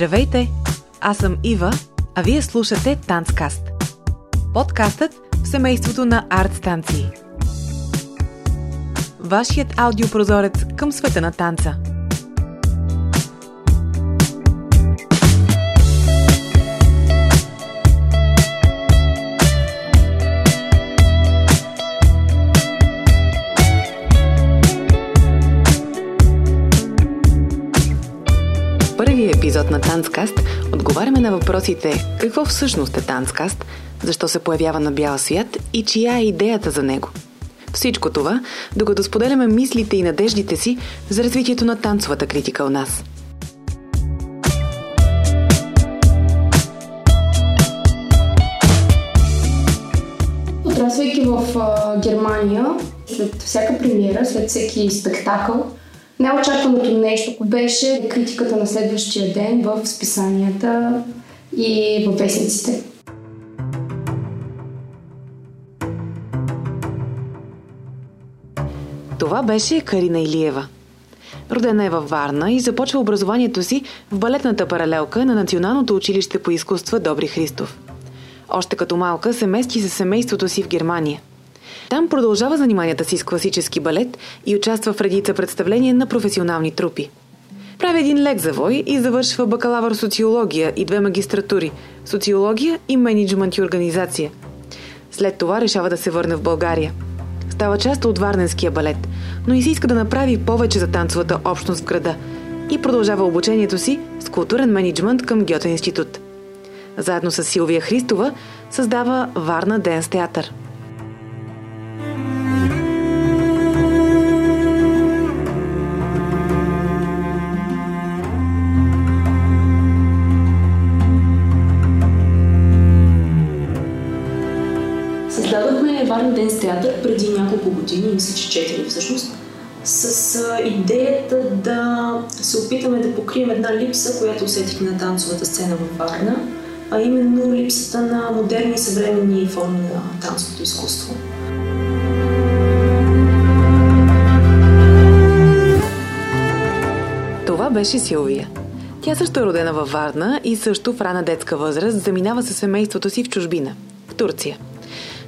Здравейте! Аз съм Ива, а вие слушате Танцкаст. Подкастът в семейството на арт станции. Вашият аудиопрозорец към света на танца – на Танцкаст отговаряме на въпросите какво всъщност е Танцкаст, защо се появява на бял свят и чия е идеята за него. Всичко това, докато споделяме мислите и надеждите си за развитието на танцовата критика у нас. Отрасвайки в Германия, след всяка премиера, след всеки спектакъл, Неочакваното нещо беше критиката на следващия ден в списанията и в вестниците. Това беше Карина Илиева. Родена е във Варна и започва образованието си в балетната паралелка на Националното училище по изкуства Добри Христов. Още като малка се мести със семейството си в Германия – там продължава заниманията си с класически балет и участва в редица представления на професионални трупи. Прави един лек завой и завършва бакалавър социология и две магистратури – социология и менеджмент и организация. След това решава да се върне в България. Става част от Варненския балет, но и си иска да направи повече за танцовата общност в града и продължава обучението си с културен менеджмент към Гьоте институт. Заедно с Силвия Христова създава Варна Денс театър – ден с преди няколко години, мисля, че четири всъщност, с идеята да се опитаме да покрием една липса, която усетихме на танцовата сцена във Варна, а именно липсата на модерни и съвременни форми на танцовото изкуство. Това беше Силвия. Тя също е родена във Варна и също в рана детска възраст заминава със семейството си в чужбина, в Турция –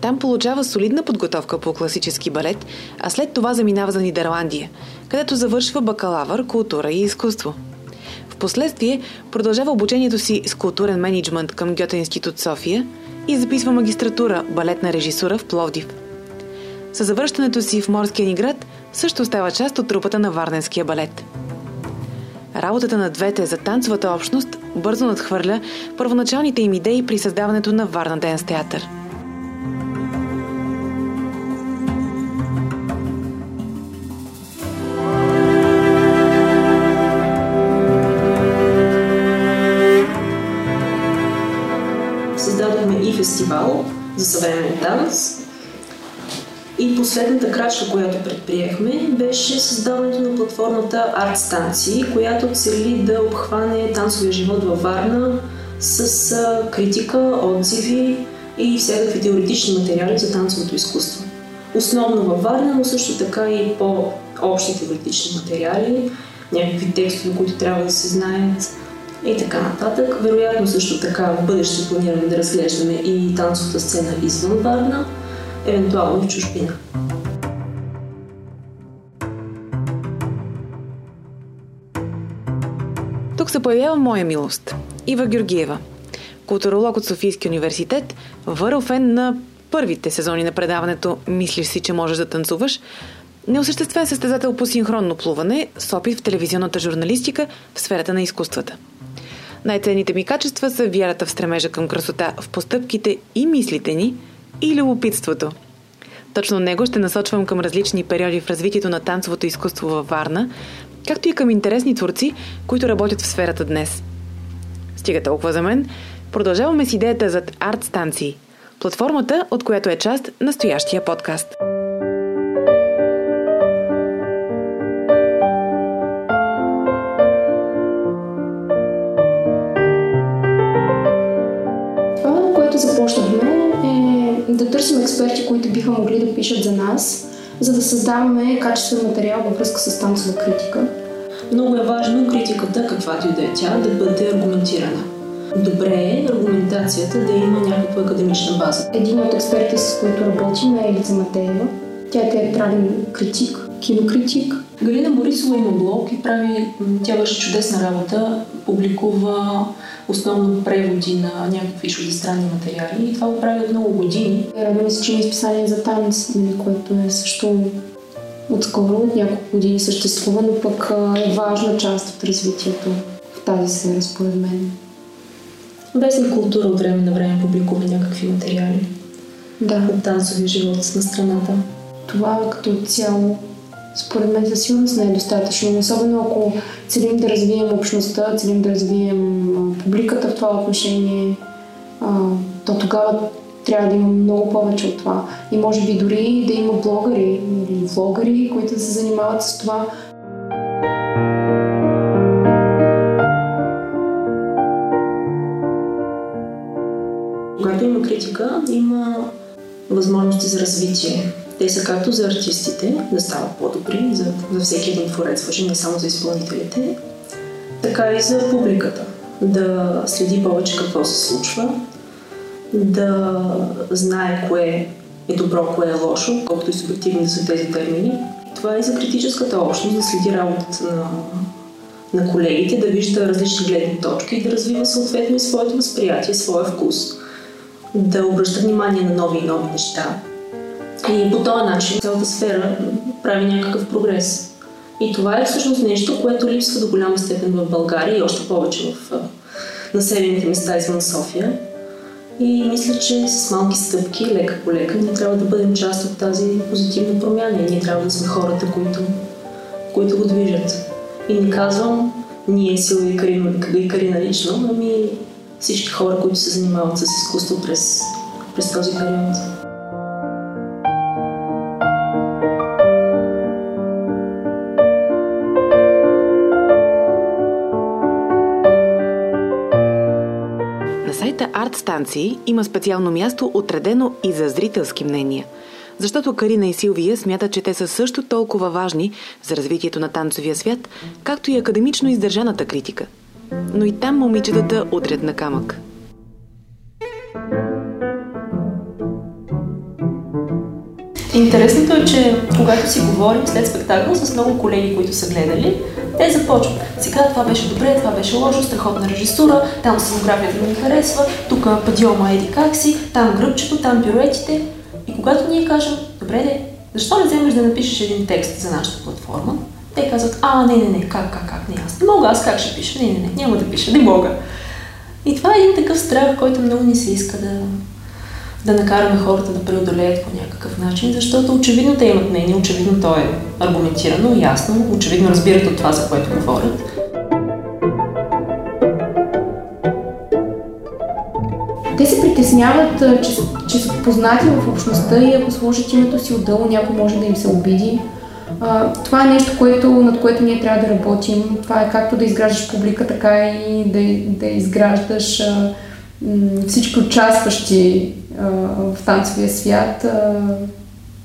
там получава солидна подготовка по класически балет, а след това заминава за Нидерландия, където завършва бакалавър култура и изкуство. Впоследствие продължава обучението си с културен менеджмент към Гьоте институт София и записва магистратура балетна режисура в Пловдив. С завръщането си в морския ни град също става част от трупата на Варненския балет. Работата на двете за танцовата общност бързо надхвърля първоначалните им идеи при създаването на Варна Денс театър – за съвременен танц. И последната крачка, която предприехме, беше създаването на платформата Арт Станции, която цели да обхване танцовия живот във Варна с критика, отзиви и всякакви теоретични материали за танцовото изкуство. Основно във Варна, но също така и по-общи теоретични материали, някакви текстове, които трябва да се знаят, и така нататък. Вероятно също така в бъдеще планираме да разглеждаме и танцовата сцена извън Варна, евентуално в чужбина. Тук се появява моя милост. Ива Георгиева, културолог от Софийския университет, върл на първите сезони на предаването «Мислиш си, че можеш да танцуваш», неосъществен състезател по синхронно плуване с опит в телевизионната журналистика в сферата на изкуствата – най-ценните ми качества са вярата в стремежа към красота в постъпките и мислите ни и любопитството. Точно него ще насочвам към различни периоди в развитието на танцовото изкуство във Варна, както и към интересни творци, които работят в сферата днес. Стига толкова за мен. Продължаваме с идеята зад арт станции, платформата, от която е част настоящия подкаст. За да създаваме качествен материал във връзка с танцова критика. Много е важно критиката, каквато и да е тя, да бъде аргументирана. Добре е аргументацията да има някаква академична база. Един от експертите, с които работим е Елица Матеева. Тя е театрален критик, кинокритик. Галина Борисова има блог и прави, тя върши чудесна работа, публикува основно преводи на някакви чуждестранни материали и това го прави от много години. Радваме се, че има изписание за танц, нали, което е също отскоро, от няколко години съществува, но пък е важна част от развитието в тази сфера, според мен. Вестник култура от време на време публикува някакви материали Да. от танцовия живот на страната. Това като цяло според мен със сигурност не е достатъчно. Особено ако целим да развием общността, целим да развием публиката в това отношение, то тогава трябва да има много повече от това. И може би дори да има блогъри или влогъри, които се занимават с това. Когато има критика, има възможности за развитие. Те са както за артистите, да стават по-добри, за, за всеки един творец, въжи не само за изпълнителите, така и за публиката. Да следи повече какво се случва, да знае кое е добро, кое е лошо, колкото и субективни са тези термини. Това е за критическата общност, да следи работата на, на колегите, да вижда различни гледни точки и да развива съответно и своето възприятие, своя вкус. Да обръща внимание на нови и нови неща. И по този начин цялата сфера прави някакъв прогрес. И това е всъщност нещо, което липсва до голяма степен в България и още повече в населените места извън София. И мисля, че с малки стъпки, лека по лека, ние трябва да бъдем част от тази позитивна промяна и ние трябва да сме хората, които, които го движат. И не казвам ние, Силва и Карина, и Карина лично, ами всички хора, които се занимават с изкуство през, през този период. Станции има специално място, отредено и за зрителски мнения. Защото Карина и Силвия смятат, че те са също толкова важни за развитието на танцовия свят, както и академично издържаната критика. Но и там момичетата удрят на камък. Интересното е, че когато си говорим след спектакъл с много колеги, които са гледали, те започват. Сега това беше добре, това беше лошо, страхотна режисура, там сценографията ми харесва, тук падиома еди как си, там гръбчето, там пируетите. И когато ние кажем, добре де, защо не вземеш да напишеш един текст за нашата платформа? Те казват, а, не, не, не, как, как, как, не, аз не мога, аз как ще пиша? Не, не, не, няма да пиша, не мога. И това е един такъв страх, който много ни се иска да, да накараме хората да преодолеят по някакъв начин, защото очевидно те имат мнение, очевидно то е аргументирано, ясно, очевидно разбират от това, за което говорят. Те се притесняват, че, че са познати в общността и ако сложат името си отдолу, някой може да им се обиди. А, това е нещо, което, над което ние трябва да работим. Това е както да изграждаш публика, така и да, да изграждаш а, м, всички участващи в танцовия свят.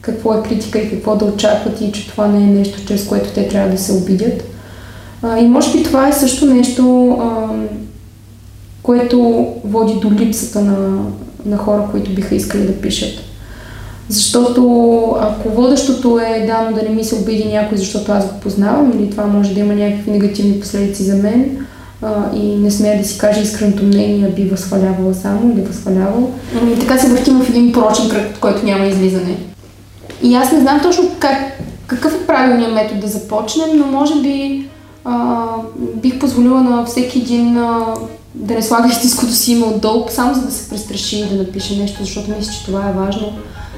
Какво е критика и какво да очакват и че това не е нещо, чрез което те трябва да се обидят. И може би това е също нещо, което води до липсата на, на хора, които биха искали да пишат. Защото ако водещото е дано да не ми се обиди някой, защото аз го познавам, или това може да има някакви негативни последици за мен, а, и не смея да си кажа искреното мнение, би възхвалявала само или възхвалявал. И така се въртим в един порочен кръг, от който няма излизане. И аз не знам точно как, какъв е правилният метод да започнем, но може би а, бих позволила на всеки един а, да не слага истинското си име отдолу, само за да се престраши и да напише нещо, защото мисля, че това е важно.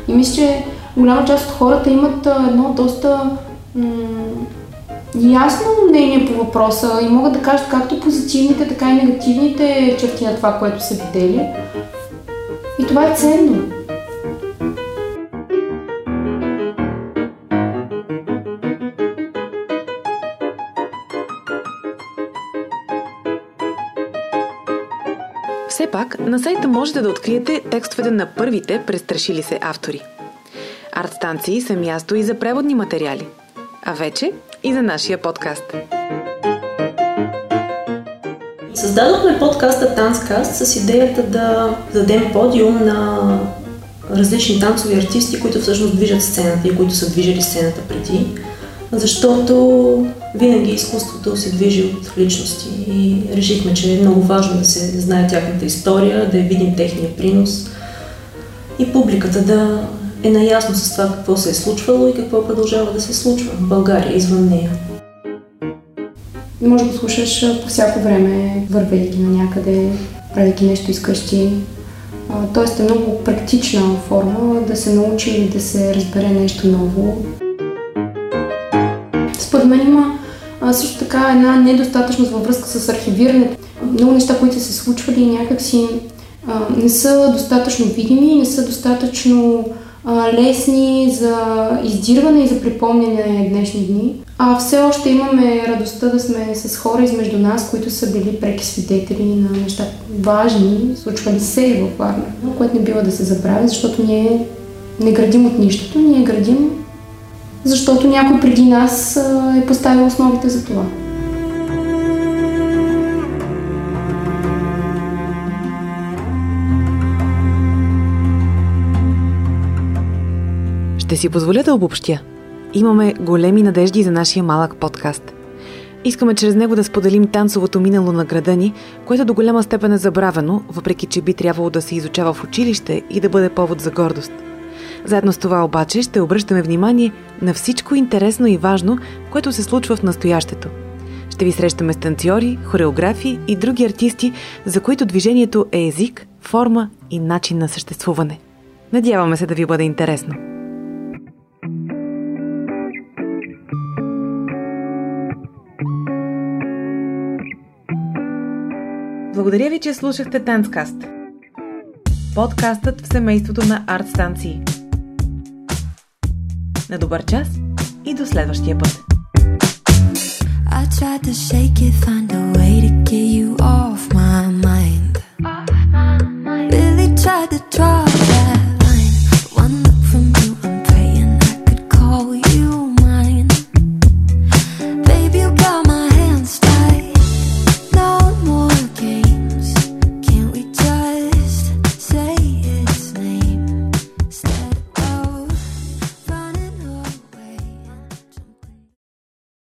И мисля, че голяма част от хората имат едно доста м- ясно мнение по въпроса и могат да кажат както позитивните, така и негативните черти на това, което са видели. И това е ценно. Все пак, на сайта можете да откриете текстовете на първите престрашили се автори. Арт-станции са място и за преводни материали, а вече и за нашия подкаст. Създадохме подкаста Танцкаст с идеята да дадем подиум на различни танцови артисти, които всъщност движат сцената и които са движили сцената преди, защото винаги изкуството се движи от личности и решихме, че е много важно да се знае тяхната история, да я видим техния принос и публиката да е наясно с това какво се е случвало и какво продължава да се случва в България извън нея. Може да слушаш по всяко време, вървейки на някъде, правейки нещо изкъщи. Тоест е много практична форма да се научи или да се разбере нещо ново. Според мен има също така една недостатъчност във връзка с архивирането. Много неща, които са се случвали някакси не са достатъчно видими, не са достатъчно а, лесни за издирване и за припомняне днешни дни. А все още имаме радостта да сме с хора измежду нас, които са били преки свидетели на неща важни, случвали се и във Варна, което не бива да се забравя, защото ние не градим от нищото, ние градим защото някой преди нас е поставил основите за това. Ще си позволя да обобщя. Имаме големи надежди за нашия малък подкаст. Искаме чрез него да споделим танцовото минало на града ни, което до голяма степен е забравено, въпреки че би трябвало да се изучава в училище и да бъде повод за гордост. Заедно с това обаче ще обръщаме внимание на всичко интересно и важно, което се случва в настоящето. Ще ви срещаме с танцори, хореографи и други артисти, за които движението е език, форма и начин на съществуване. Надяваме се да ви бъде интересно. Благодаря ви, че слушахте Танцкаст. Подкастът в семейството на Арт станции. На добър час и до следващия път. Tried to shake